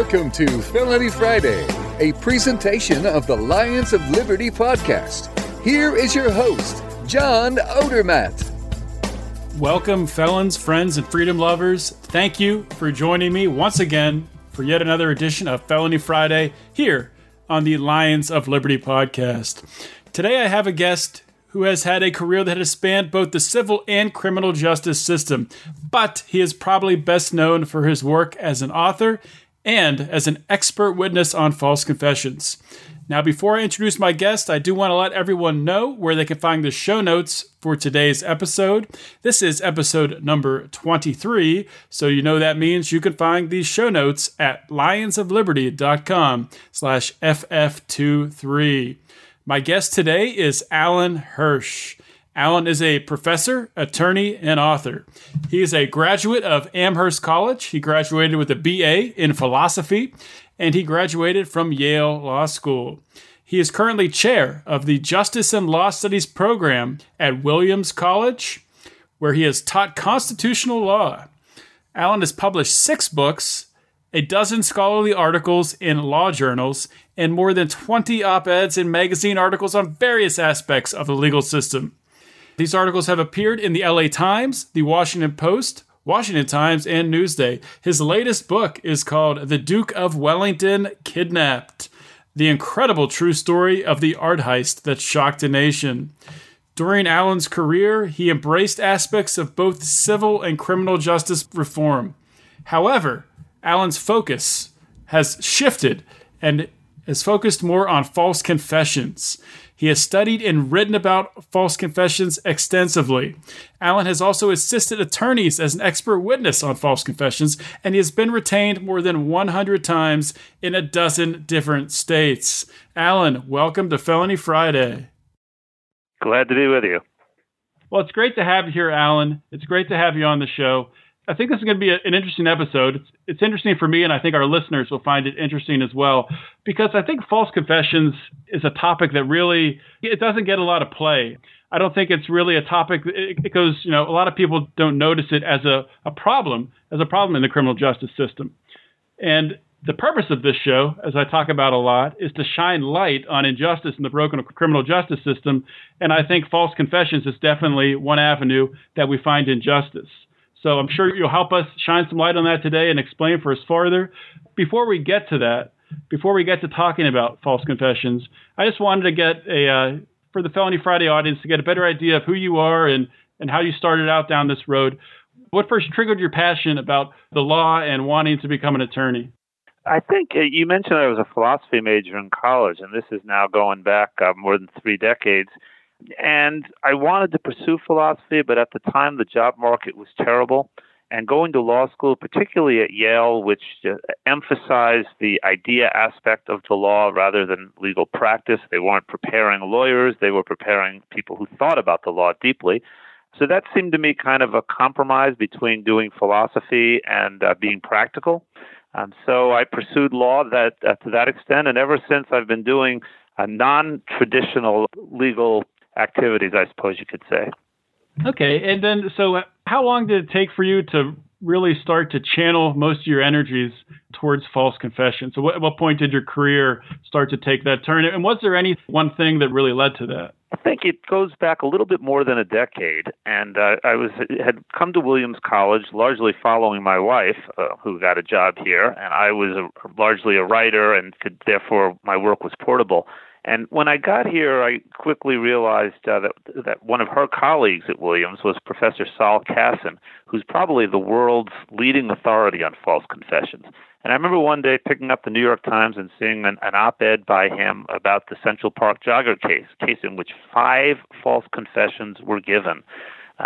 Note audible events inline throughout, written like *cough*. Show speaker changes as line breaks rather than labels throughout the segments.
Welcome to Felony Friday, a presentation of the Lions of Liberty podcast. Here is your host, John Odermatt.
Welcome, felons, friends, and freedom lovers. Thank you for joining me once again for yet another edition of Felony Friday here on the Lions of Liberty podcast. Today I have a guest who has had a career that has spanned both the civil and criminal justice system, but he is probably best known for his work as an author and as an expert witness on false confessions. Now, before I introduce my guest, I do want to let everyone know where they can find the show notes for today's episode. This is episode number 23, so you know that means you can find these show notes at lionsofliberty.com slash ff23. My guest today is Alan Hirsch. Alan is a professor, attorney, and author. He is a graduate of Amherst College. He graduated with a BA in philosophy, and he graduated from Yale Law School. He is currently chair of the Justice and Law Studies program at Williams College, where he has taught constitutional law. Alan has published six books, a dozen scholarly articles in law journals, and more than 20 op eds and magazine articles on various aspects of the legal system. These articles have appeared in the LA Times, the Washington Post, Washington Times, and Newsday. His latest book is called The Duke of Wellington Kidnapped The Incredible True Story of the Art Heist That Shocked a Nation. During Alan's career, he embraced aspects of both civil and criminal justice reform. However, Alan's focus has shifted and is focused more on false confessions. He has studied and written about false confessions extensively. Alan has also assisted attorneys as an expert witness on false confessions, and he has been retained more than 100 times in a dozen different states. Alan, welcome to Felony Friday.
Glad to be with you.
Well, it's great to have you here, Alan. It's great to have you on the show. I think this is going to be a, an interesting episode. It's, it's interesting for me, and I think our listeners will find it interesting as well, because I think false confessions is a topic that really it doesn't get a lot of play. I don't think it's really a topic. It, it goes, you know, a lot of people don't notice it as a, a problem, as a problem in the criminal justice system. And the purpose of this show, as I talk about a lot, is to shine light on injustice in the broken criminal justice system. And I think false confessions is definitely one avenue that we find injustice. So I'm sure you'll help us shine some light on that today and explain for us further. Before we get to that, before we get to talking about false confessions, I just wanted to get a uh, for the Felony Friday audience to get a better idea of who you are and and how you started out down this road. What first triggered your passion about the law and wanting to become an attorney?
I think uh, you mentioned I was a philosophy major in college, and this is now going back uh, more than three decades. And I wanted to pursue philosophy, but at the time the job market was terrible. And going to law school, particularly at Yale, which uh, emphasized the idea aspect of the law rather than legal practice, they weren't preparing lawyers, they were preparing people who thought about the law deeply. So that seemed to me kind of a compromise between doing philosophy and uh, being practical. Um, so I pursued law that uh, to that extent, and ever since I've been doing a non-traditional legal activities, I suppose you could say.
Okay, and then so how long did it take for you to really start to channel most of your energies towards false confession? So, what, at what point did your career start to take that turn? And was there any one thing that really led to that?
I think it goes back a little bit more than a decade, and uh, I was had come to Williams College largely following my wife, uh, who got a job here, and I was a, largely a writer, and could therefore my work was portable. And when I got here, I quickly realized uh, that that one of her colleagues at Williams was Professor Saul Kassin, who's probably the world's leading authority on false confessions. And I remember one day picking up the New York Times and seeing an, an op-ed by him about the Central Park jogger case, case in which five false confessions were given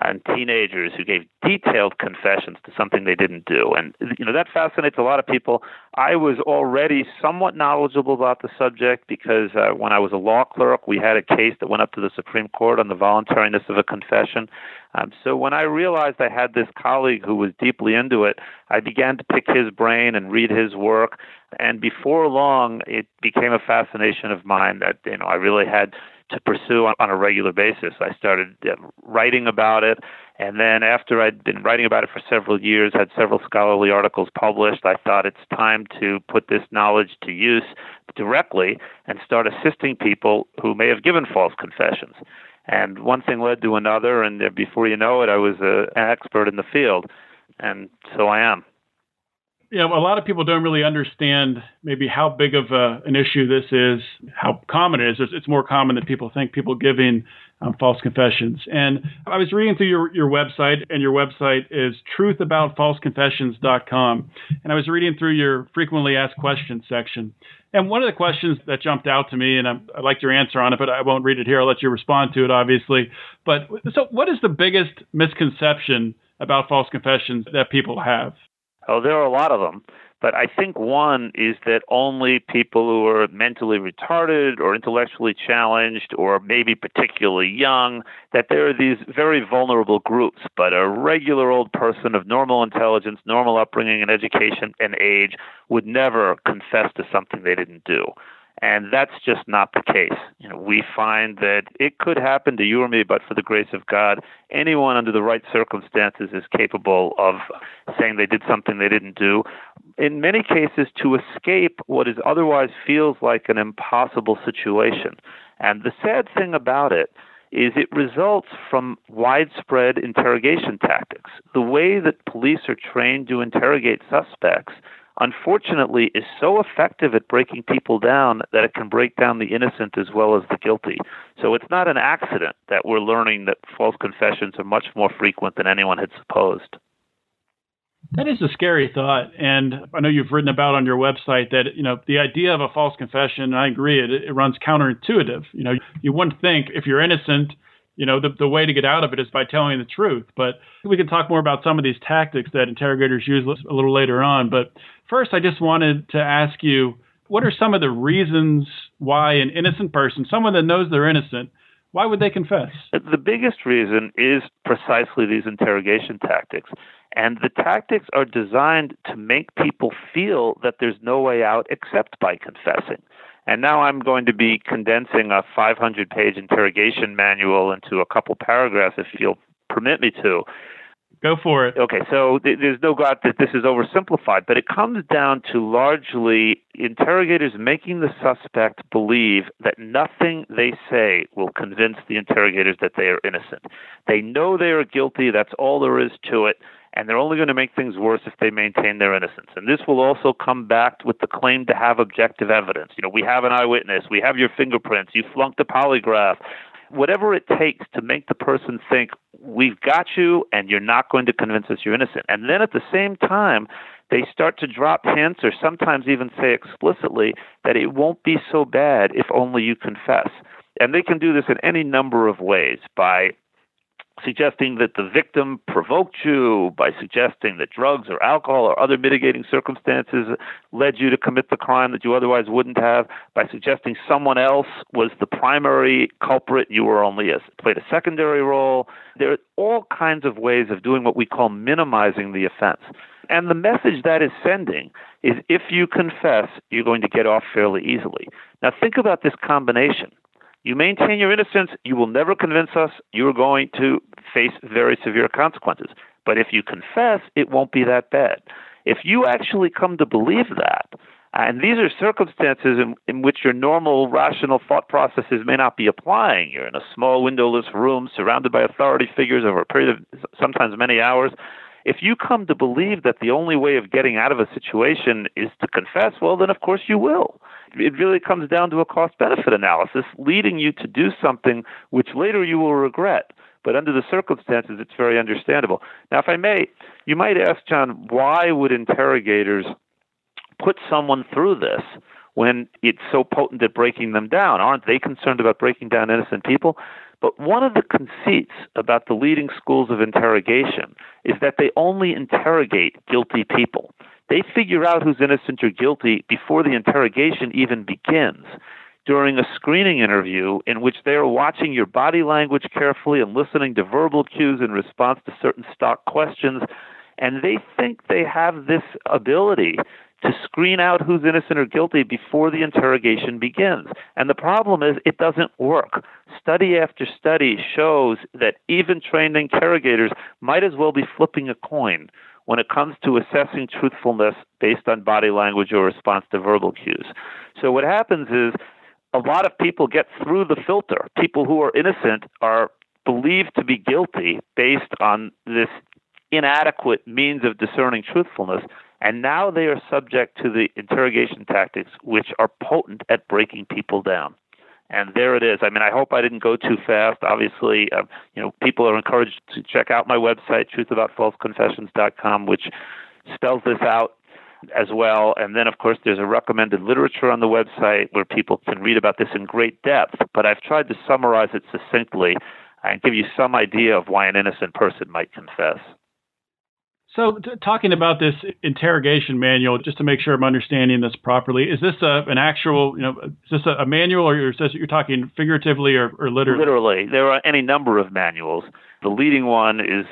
and teenagers who gave detailed confessions to something they didn't do. And, you know, that fascinates a lot of people. I was already somewhat knowledgeable about the subject because uh, when I was a law clerk, we had a case that went up to the Supreme Court on the voluntariness of a confession. Um, so when I realized I had this colleague who was deeply into it, I began to pick his brain and read his work. And before long, it became a fascination of mine that, you know, I really had to pursue on, on a regular basis. I started uh, writing about it, and then after I'd been writing about it for several years, had several scholarly articles published, I thought it's time to put this knowledge to use directly and start assisting people who may have given false confessions. And one thing led to another, and before you know it, I was a, an expert in the field, and so I am.
Yeah, a lot of people don't really understand maybe how big of a, an issue this is, how common it is. It's, it's more common than people think. People giving um, false confessions. And I was reading through your, your website, and your website is truthaboutfalseconfessions.com. And I was reading through your frequently asked questions section. And one of the questions that jumped out to me, and I, I liked your answer on it, but I won't read it here. I'll let you respond to it, obviously. But so, what is the biggest misconception about false confessions that people have?
Oh, there are a lot of them. But I think one is that only people who are mentally retarded or intellectually challenged or maybe particularly young, that there are these very vulnerable groups. But a regular old person of normal intelligence, normal upbringing and education and age would never confess to something they didn't do. And that's just not the case. You know, we find that it could happen to you or me, but for the grace of God, anyone under the right circumstances is capable of saying they did something they didn't do. In many cases, to escape what is otherwise feels like an impossible situation. And the sad thing about it is it results from widespread interrogation tactics. The way that police are trained to interrogate suspects unfortunately is so effective at breaking people down that it can break down the innocent as well as the guilty. So it's not an accident that we're learning that false confessions are much more frequent than anyone had supposed.
That is a scary thought, and I know you've written about on your website that you know the idea of a false confession. And I agree; it, it runs counterintuitive. You know, you wouldn't think if you're innocent, you know, the, the way to get out of it is by telling the truth. But we can talk more about some of these tactics that interrogators use a little later on. But first, I just wanted to ask you what are some of the reasons why an innocent person, someone that knows they're innocent, why would they confess?
The biggest reason is precisely these interrogation tactics. And the tactics are designed to make people feel that there's no way out except by confessing. And now I'm going to be condensing a 500 page interrogation manual into a couple paragraphs, if you'll permit me to.
Go for it.
Okay, so th- there's no doubt that this is oversimplified, but it comes down to largely interrogators making the suspect believe that nothing they say will convince the interrogators that they are innocent. They know they are guilty, that's all there is to it and they're only going to make things worse if they maintain their innocence. And this will also come back with the claim to have objective evidence. You know, we have an eyewitness, we have your fingerprints, you flunked a polygraph. Whatever it takes to make the person think, we've got you and you're not going to convince us you're innocent. And then at the same time, they start to drop hints or sometimes even say explicitly that it won't be so bad if only you confess. And they can do this in any number of ways by suggesting that the victim provoked you by suggesting that drugs or alcohol or other mitigating circumstances led you to commit the crime that you otherwise wouldn't have, by suggesting someone else was the primary culprit, you were only a, played a secondary role. There are all kinds of ways of doing what we call minimizing the offense. And the message that is sending is if you confess, you're going to get off fairly easily. Now, think about this combination. You maintain your innocence, you will never convince us you're going to face very severe consequences. But if you confess, it won't be that bad. If you actually come to believe that, and these are circumstances in, in which your normal rational thought processes may not be applying. You're in a small windowless room surrounded by authority figures over a period of sometimes many hours. If you come to believe that the only way of getting out of a situation is to confess, well, then of course you will it really comes down to a cost benefit analysis, leading you to do something which later you will regret. But under the circumstances, it's very understandable. Now, if I may, you might ask, John, why would interrogators put someone through this when it's so potent at breaking them down? Aren't they concerned about breaking down innocent people? But one of the conceits about the leading schools of interrogation is that they only interrogate guilty people. They figure out who's innocent or guilty before the interrogation even begins. During a screening interview, in which they are watching your body language carefully and listening to verbal cues in response to certain stock questions, and they think they have this ability to screen out who's innocent or guilty before the interrogation begins. And the problem is it doesn't work. Study after study shows that even trained interrogators might as well be flipping a coin when it comes to assessing truthfulness based on body language or response to verbal cues. So what happens is a lot of people get through the filter. People who are innocent are believed to be guilty based on this inadequate means of discerning truthfulness. And now they are subject to the interrogation tactics, which are potent at breaking people down. And there it is. I mean, I hope I didn't go too fast. Obviously, uh, you know, people are encouraged to check out my website, truthaboutfalseconfessions.com, which spells this out as well. And then, of course, there's a recommended literature on the website where people can read about this in great depth. But I've tried to summarize it succinctly and give you some idea of why an innocent person might confess.
So, t- talking about this interrogation manual, just to make sure I'm understanding this properly, is this a, an actual, you know, is this a, a manual, or is this, you're talking figuratively or, or literally?
Literally, there are any number of manuals. The leading one is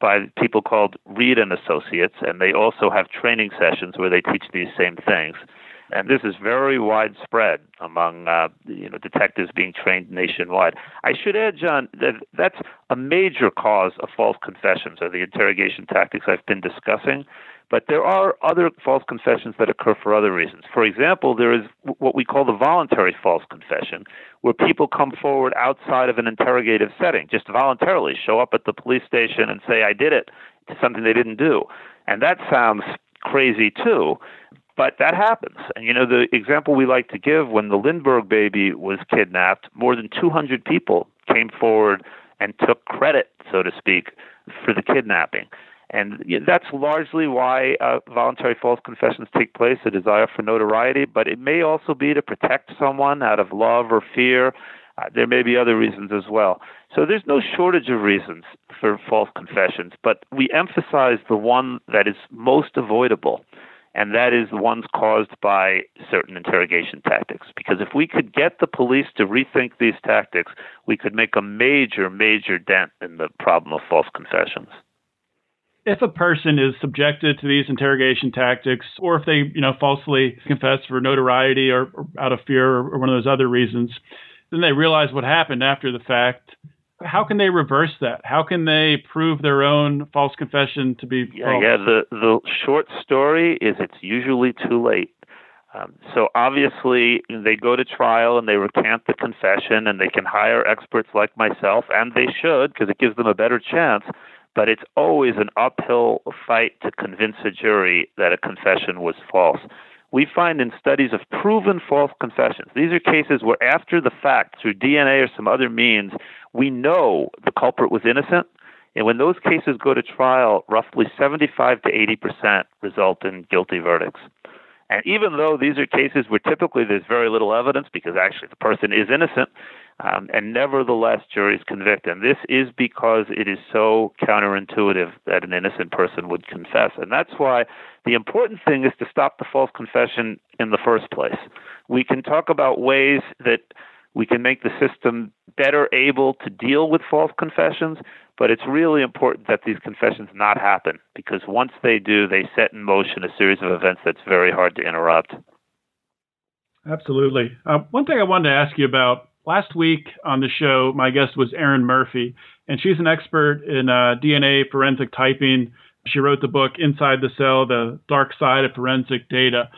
by people called Reid and Associates, and they also have training sessions where they teach these same things and this is very widespread among uh, you know detectives being trained nationwide. I should add, John, that that's a major cause of false confessions or the interrogation tactics I've been discussing. But there are other false confessions that occur for other reasons. For example, there is what we call the voluntary false confession, where people come forward outside of an interrogative setting, just voluntarily show up at the police station and say, I did it, to something they didn't do. And that sounds crazy too. But that happens. And you know, the example we like to give when the Lindbergh baby was kidnapped, more than 200 people came forward and took credit, so to speak, for the kidnapping. And that's largely why uh, voluntary false confessions take place a desire for notoriety, but it may also be to protect someone out of love or fear. Uh, there may be other reasons as well. So there's no shortage of reasons for false confessions, but we emphasize the one that is most avoidable and that is the ones caused by certain interrogation tactics. Because if we could get the police to rethink these tactics, we could make a major, major dent in the problem of false confessions.
If a person is subjected to these interrogation tactics, or if they, you know, falsely confess for notoriety or, or out of fear or, or one of those other reasons, then they realize what happened after the fact how can they reverse that? How can they prove their own false confession to be
yeah,
false?
Yeah, the the short story is it's usually too late. Um, so obviously they go to trial and they recant the confession and they can hire experts like myself and they should because it gives them a better chance. But it's always an uphill fight to convince a jury that a confession was false we find in studies of proven false confessions. These are cases where, after the fact, through DNA or some other means, we know the culprit was innocent. And when those cases go to trial, roughly 75 to 80 percent result in guilty verdicts. And even though these are cases where typically there's very little evidence because actually the person is innocent, um, and nevertheless juries convict. And this is because it is so counterintuitive that an innocent person would confess. And that's why the important thing is to stop the false confession in the first place. We can talk about ways that we can make the system better able to deal with false confessions, but it's really important that these confessions not happen because once they do, they set in motion a series of events that's very hard to interrupt.
Absolutely. Uh, one thing I wanted to ask you about last week on the show, my guest was Erin Murphy, and she's an expert in uh, DNA forensic typing. She wrote the book Inside the Cell The Dark Side of Forensic Data.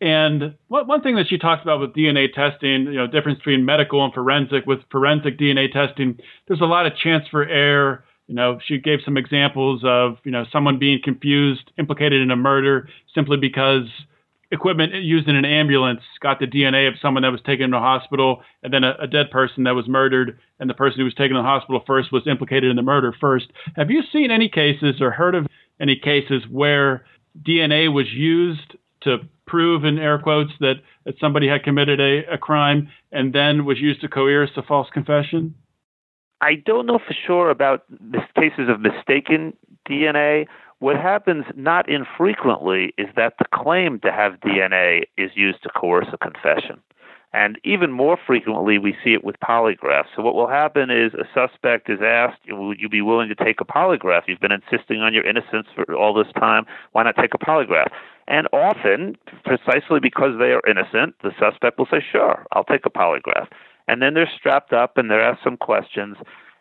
And one thing that she talked about with DNA testing, you know, difference between medical and forensic. With forensic DNA testing, there's a lot of chance for error. You know, she gave some examples of, you know, someone being confused, implicated in a murder simply because equipment used in an ambulance got the DNA of someone that was taken to a hospital, and then a, a, dead person that was murdered, and the person who was taken to the hospital first was implicated in the murder first. Have you seen any cases or heard of any cases where DNA was used to prove, in air quotes, that, that somebody had committed a, a crime and then was used to coerce a false confession?
I don't know for sure about cases of mistaken DNA. What happens not infrequently is that the claim to have DNA is used to coerce a confession. And even more frequently, we see it with polygraphs. So, what will happen is a suspect is asked, Would you be willing to take a polygraph? You've been insisting on your innocence for all this time. Why not take a polygraph? And often, precisely because they are innocent, the suspect will say, Sure, I'll take a polygraph. And then they're strapped up and they're asked some questions.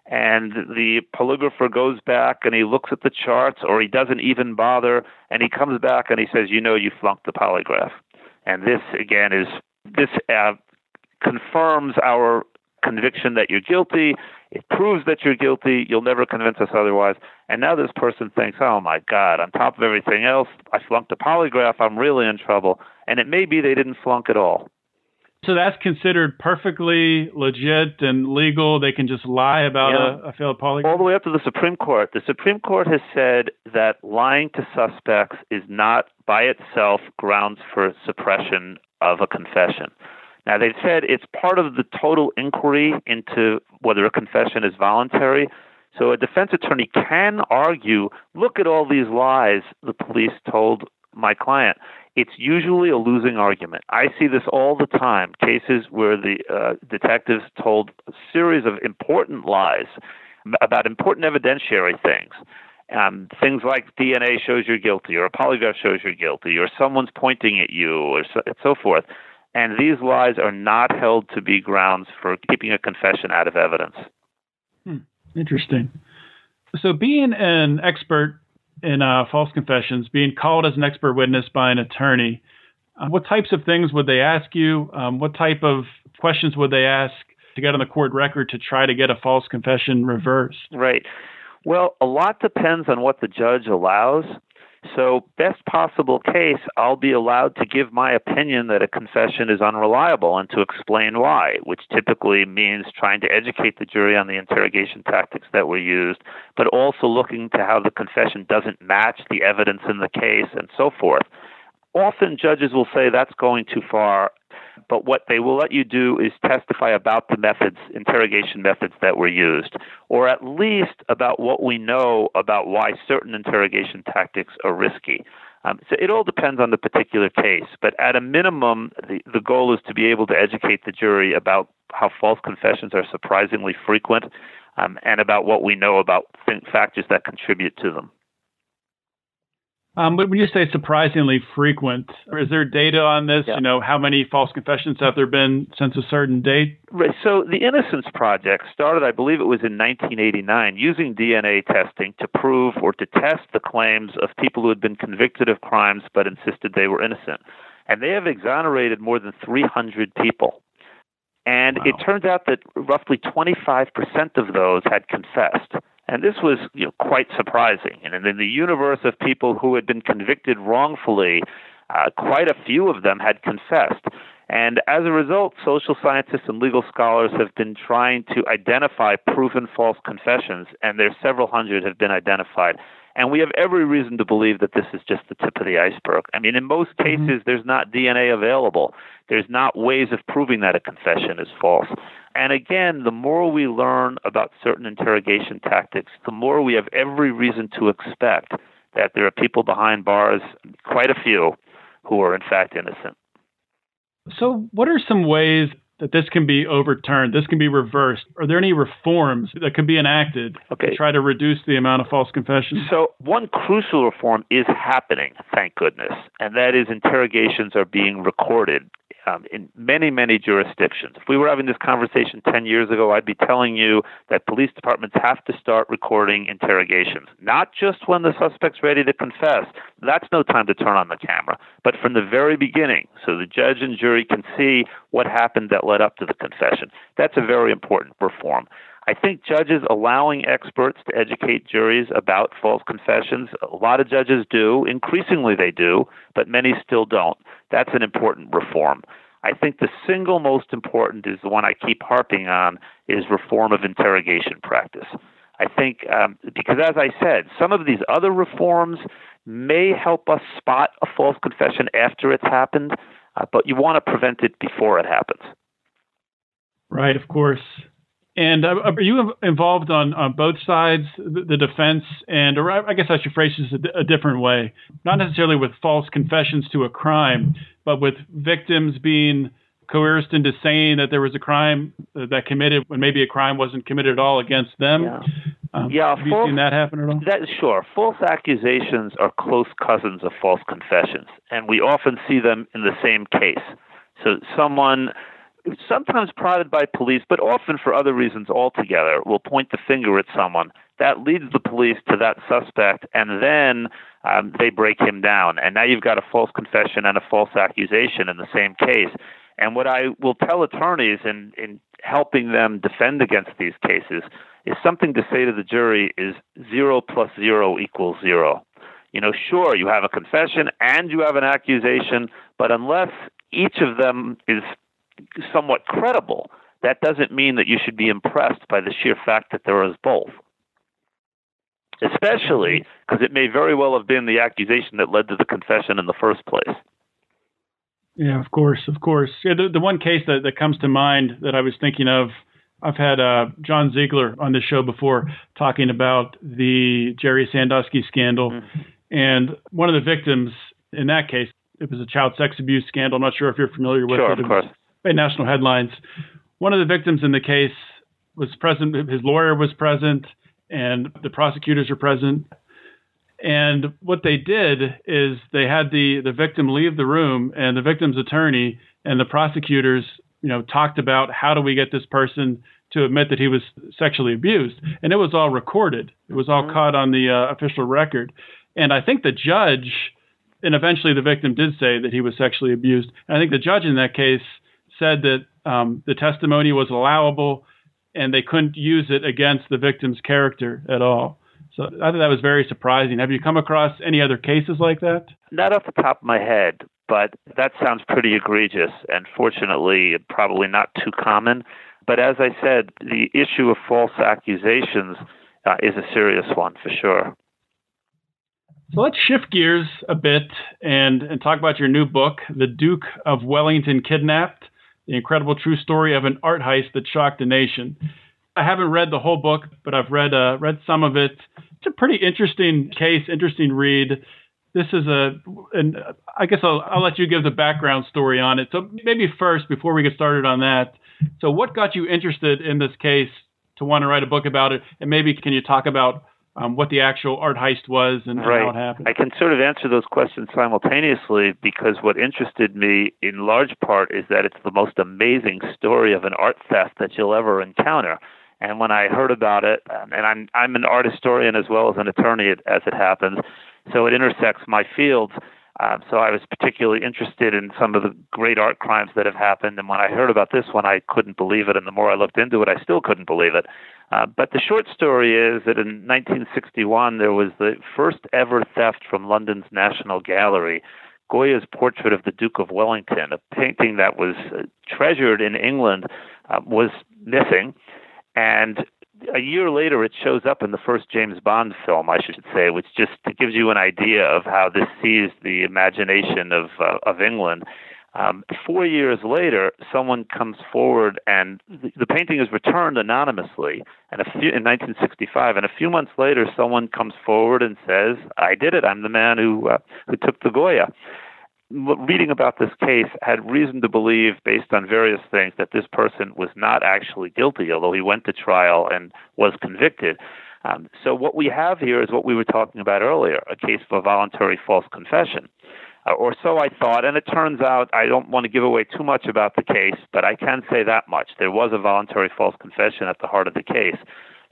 And the polygrapher goes back and he looks at the charts, or he doesn't even bother, and he comes back and he says, You know, you flunked the polygraph. And this, again, is this uh, confirms our conviction that you're guilty. It proves that you're guilty. You'll never convince us otherwise. And now this person thinks, oh my God, on top of everything else, I flunked a polygraph. I'm really in trouble. And it may be they didn't flunk at all.
So that's considered perfectly legit and legal. They can just lie about yeah. a, a failed polygraph.
All the way up to the Supreme Court. The Supreme Court has said that lying to suspects is not by itself grounds for suppression of a confession. Now, they've said it's part of the total inquiry into whether a confession is voluntary. So a defense attorney can argue look at all these lies the police told my client. It's usually a losing argument. I see this all the time cases where the uh, detectives told a series of important lies about important evidentiary things. Um, things like DNA shows you're guilty, or a polygraph shows you're guilty, or someone's pointing at you, or so, so forth. And these lies are not held to be grounds for keeping a confession out of evidence.
Hmm. Interesting. So, being an expert in uh, false confessions, being called as an expert witness by an attorney, uh, what types of things would they ask you? Um, what type of questions would they ask to get on the court record to try to get a false confession reversed?
Right. Well, a lot depends on what the judge allows. So, best possible case, I'll be allowed to give my opinion that a confession is unreliable and to explain why, which typically means trying to educate the jury on the interrogation tactics that were used, but also looking to how the confession doesn't match the evidence in the case and so forth. Often judges will say that's going too far but what they will let you do is testify about the methods, interrogation methods that were used, or at least about what we know about why certain interrogation tactics are risky. Um, so it all depends on the particular case, but at a minimum, the, the goal is to be able to educate the jury about how false confessions are surprisingly frequent um, and about what we know about factors that contribute to them.
Um, but when you say surprisingly frequent, is there data on this? Yeah. You know, how many false confessions have there been since a certain date?
Right. So the Innocence Project started, I believe it was in 1989, using DNA testing to prove or to test the claims of people who had been convicted of crimes but insisted they were innocent. And they have exonerated more than 300 people. And wow. it turns out that roughly 25% of those had confessed. And this was you know, quite surprising. And in the universe of people who had been convicted wrongfully, uh, quite a few of them had confessed. And as a result, social scientists and legal scholars have been trying to identify proven false confessions, and there's several hundred have been identified. And we have every reason to believe that this is just the tip of the iceberg. I mean, in most mm-hmm. cases, mm-hmm. there's not DNA available. There's not ways of proving that a confession is false. And again, the more we learn about certain interrogation tactics, the more we have every reason to expect that there are people behind bars, quite a few, who are in fact innocent.
So, what are some ways that this can be overturned, this can be reversed? Are there any reforms that can be enacted okay. to try to reduce the amount of false confessions?
So, one crucial reform is happening, thank goodness, and that is interrogations are being recorded um, in many, many jurisdictions. If we were having this conversation 10 years ago, I'd be telling you that police departments have to start recording interrogations, not just when the suspect's ready to confess. That's no time to turn on the camera, but from the very beginning, so the judge and jury can see what happened that led up to the confession. That's a very important reform. I think judges allowing experts to educate juries about false confessions, a lot of judges do, increasingly they do, but many still don't. That's an important reform. I think the single most important is the one I keep harping on is reform of interrogation practice. I think um, because, as I said, some of these other reforms may help us spot a false confession after it's happened, uh, but you want to prevent it before it happens.
Right, of course. And uh, are you involved on, on both sides, the, the defense, and or I guess I should phrase this a, a, different way, not necessarily with false confessions to a crime, but with victims being coerced into saying that there was a crime that committed when maybe a crime wasn't committed at all against them.
Yeah.
Um,
Yeah,
have you
false-
seen that happen at all?
That sure. False accusations are close cousins of false confessions, and we often see them in the same case. So someone sometimes prodded by police, but often for other reasons altogether, will point the finger at someone. That leads the police to that suspect, and then um, they break him down. And now you've got a false confession and a false accusation in the same case. And what I will tell attorneys in, in helping them defend against these cases is something to say to the jury is zero plus zero equals zero. You know, sure, you have a confession and you have an accusation, but unless each of them is somewhat credible, that doesn't mean that you should be impressed by the sheer fact that there is both. Especially because it may very well have been the accusation that led to the confession in the first place.
Yeah, of course, of course. Yeah, the, the one case that, that comes to mind that I was thinking of, I've had uh, John Ziegler on the show before talking about the Jerry Sandusky scandal.
Mm-hmm.
And one of the victims in that case, it was a child sex abuse scandal. I'm not sure if you're familiar with
Sure,
it.
of course.
Made national headlines. One of the victims in the case was present, his lawyer was present, and the prosecutors were present. And what they did is they had the, the victim leave the room, and the victim's attorney and the prosecutors, you know, talked about how do we get this person to admit that he was sexually abused, and it was all recorded. It was all caught on the uh, official record. And I think the judge, and eventually the victim did say that he was sexually abused. And I think the judge in that case said that um, the testimony was allowable and they couldn't use it against the victim's character at all. So I thought that was very surprising. Have you come across any other cases like that?
Not off the top of my head, but that sounds pretty egregious and fortunately probably not too common. But as I said, the issue of false accusations uh, is a serious one for sure.
So let's shift gears a bit and, and talk about your new book, The Duke of Wellington Kidnapped The Incredible True Story of an Art Heist That Shocked a Nation. I haven't read the whole book, but I've read uh, read some of it. It's a pretty interesting case, interesting read. This is a, and I guess I'll, I'll let you give the background story on it. So maybe first, before we get started on that, so what got you interested in this case to want to write a book about it? And maybe can you talk about um, what the actual art heist was and, and
right.
how it happened?
I can sort of answer those questions simultaneously because what interested me in large part is that it's the most amazing story of an art theft that you'll ever encounter. And when I heard about it, um, and I'm I'm an art historian as well as an attorney as it happens, so it intersects my fields. Um, so I was particularly interested in some of the great art crimes that have happened. And when I heard about this one, I couldn't believe it. And the more I looked into it, I still couldn't believe it. Uh, but the short story is that in 1961, there was the first ever theft from London's National Gallery. Goya's portrait of the Duke of Wellington, a painting that was uh, treasured in England, uh, was missing. And a year later, it shows up in the first James Bond film, I should say, which just gives you an idea of how this seized the imagination of uh, of England. Um, four years later, someone comes forward, and the, the painting is returned anonymously. And a few, in 1965, and a few months later, someone comes forward and says, "I did it. I'm the man who uh, who took the Goya." Reading about this case had reason to believe, based on various things, that this person was not actually guilty, although he went to trial and was convicted. Um, so what we have here is what we were talking about earlier: a case of a voluntary false confession. Uh, or so I thought, and it turns out I don't want to give away too much about the case, but I can say that much. There was a voluntary false confession at the heart of the case.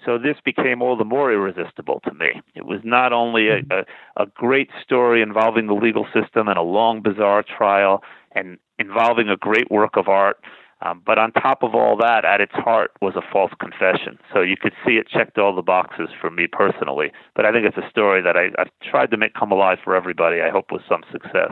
So this became all the more irresistible to me. It was not only a, a, a great story involving the legal system and a long, bizarre trial and involving a great work of art, um, but on top of all that, at its heart was a false confession. So you could see it checked all the boxes for me personally. But I think it's a story that I, I've tried to make come alive for everybody, I hope with some success.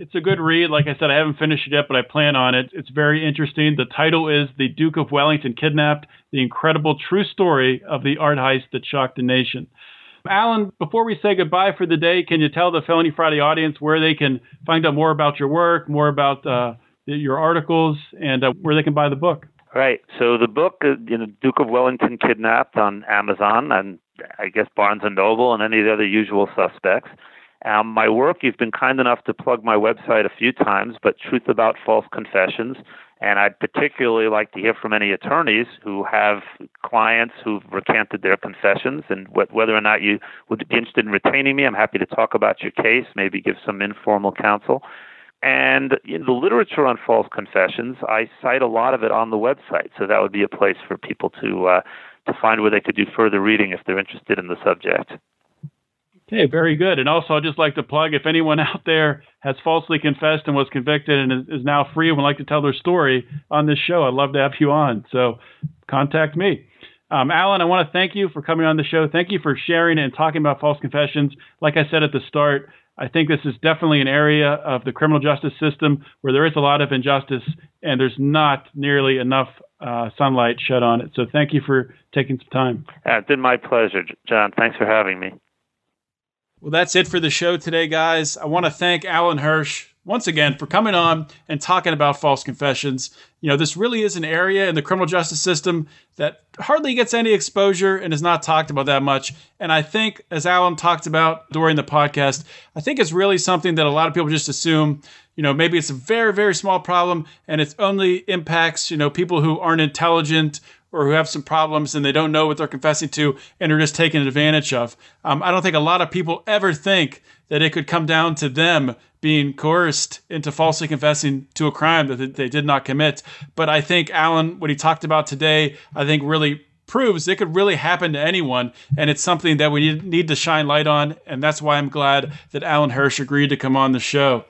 It's a good read. Like I said, I haven't finished it yet, but I plan on it. It's very interesting. The title is The Duke of Wellington Kidnapped The Incredible True Story of the Art Heist That Shocked the Nation. Alan, before we say goodbye for the day, can you tell the Felony Friday audience where they can find out more about your work, more about uh, your articles, and uh, where they can buy the book?
Right. So the book, uh, you know, Duke of Wellington Kidnapped on Amazon and I guess Barnes and Noble and any of the other usual suspects. Um, my work, you've been kind enough to plug my website a few times, but Truth About False Confessions. And I'd particularly like to hear from any attorneys who have clients who've recanted their confessions and wh- whether or not you would be interested in retaining me. I'm happy to talk about your case, maybe give some informal counsel. And in the literature on false confessions, I cite a lot of it on the website, so that would be a place for people to uh, to find where they could do further reading if they're interested in the subject.
Okay, very good. And also, I'd just like to plug if anyone *laughs* out there has falsely confessed and was convicted and is, now free and would like to tell their story on this show, I'd love to have you on. So contact me. Um, Alan, I want to thank you for coming on the show. Thank you for sharing and talking about false confessions. Like I said at the start, I think this is definitely an area of the criminal justice system where there is a lot of injustice and there's not nearly enough uh, sunlight shed on it. So thank you for taking some time.
Uh, it's been my pleasure, John. Thanks for having me.
Well, that's it for the show today, guys. I want to thank Alan Hirsch once again for coming on and talking about false confessions. You know, this really is an area in the criminal justice system that hardly gets any exposure and is not talked about that much. And I think, as Alan talked about during the podcast, I think it's really something that a lot of people just assume. You know, maybe it's a very, very small problem and it only impacts, you know, people who aren't intelligent or who have some problems and they don't know what they're confessing to and are just taken advantage of. Um, I don't think a lot of people ever think that it could come down to them being coerced into falsely confessing to a crime that they did not commit. But I think Alan, what he talked about today, I think really proves it could really happen to anyone, and it's something that we need, to shine light on, and that's why I'm glad that Alan Hirsch agreed to come on the show.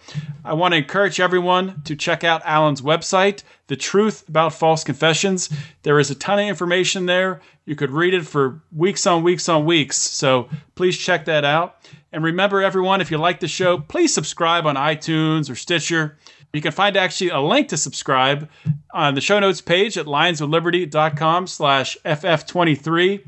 I want to encourage everyone to check out Alan's website, The Truth About False Confessions. There is a ton of information there. You could read it for weeks on weeks on weeks, so please check that out. And remember, everyone, if you like the show, please subscribe on iTunes or Stitcher. You can find actually a link to subscribe on the show notes page at lionsofliberty.com slash ff23.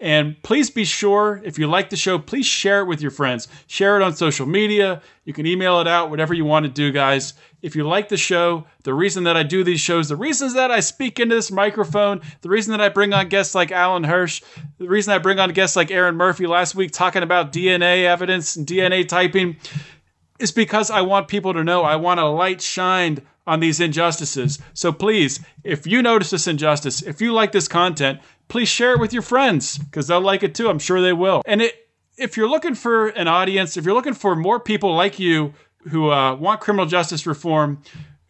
And please be sure, if you like the show, please share it with your friends. Share it on social media. You can email it out, whatever you want to do, guys. If you like the show, the reason that I do these shows, the reasons that I speak into this microphone, the reason that I bring on guests like Alan Hirsch, the reason I bring on guests like Erin Murphy last week talking about DNA evidence and DNA typing, is because I want people to know I want a light shined on these injustices. So please, if you notice this injustice, if you like this content, please share it with your friends because they'll like it too. I'm sure they will. And it, if you're looking for an audience, if you're looking for more people like you who uh, want criminal justice reform,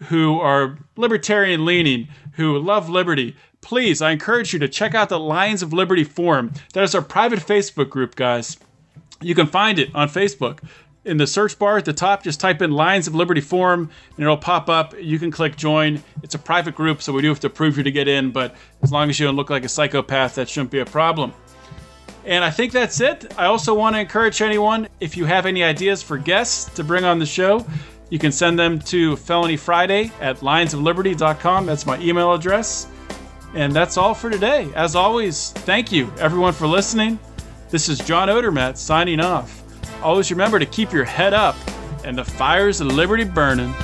who are libertarian leaning, who love liberty, please, I encourage you to check out the Lions of Liberty Forum. That is our private Facebook group, guys. You can find it on Facebook in the search bar at the top, just type in Lions of Liberty Forum and it'll pop up. You can click join. It's a private group, so we do have to approve you to get in, but as long as you don't look like a psychopath, that shouldn't be a problem. And I think that's it. I also want to encourage anyone if you have any ideas for guests to bring on the show, you can send them to Felony Friday at lionsofliberty.com. That's my email address. And that's all for today. As always, thank you everyone for listening. This is John Odermatt signing off. Always remember to keep your head up and the fires of liberty burning.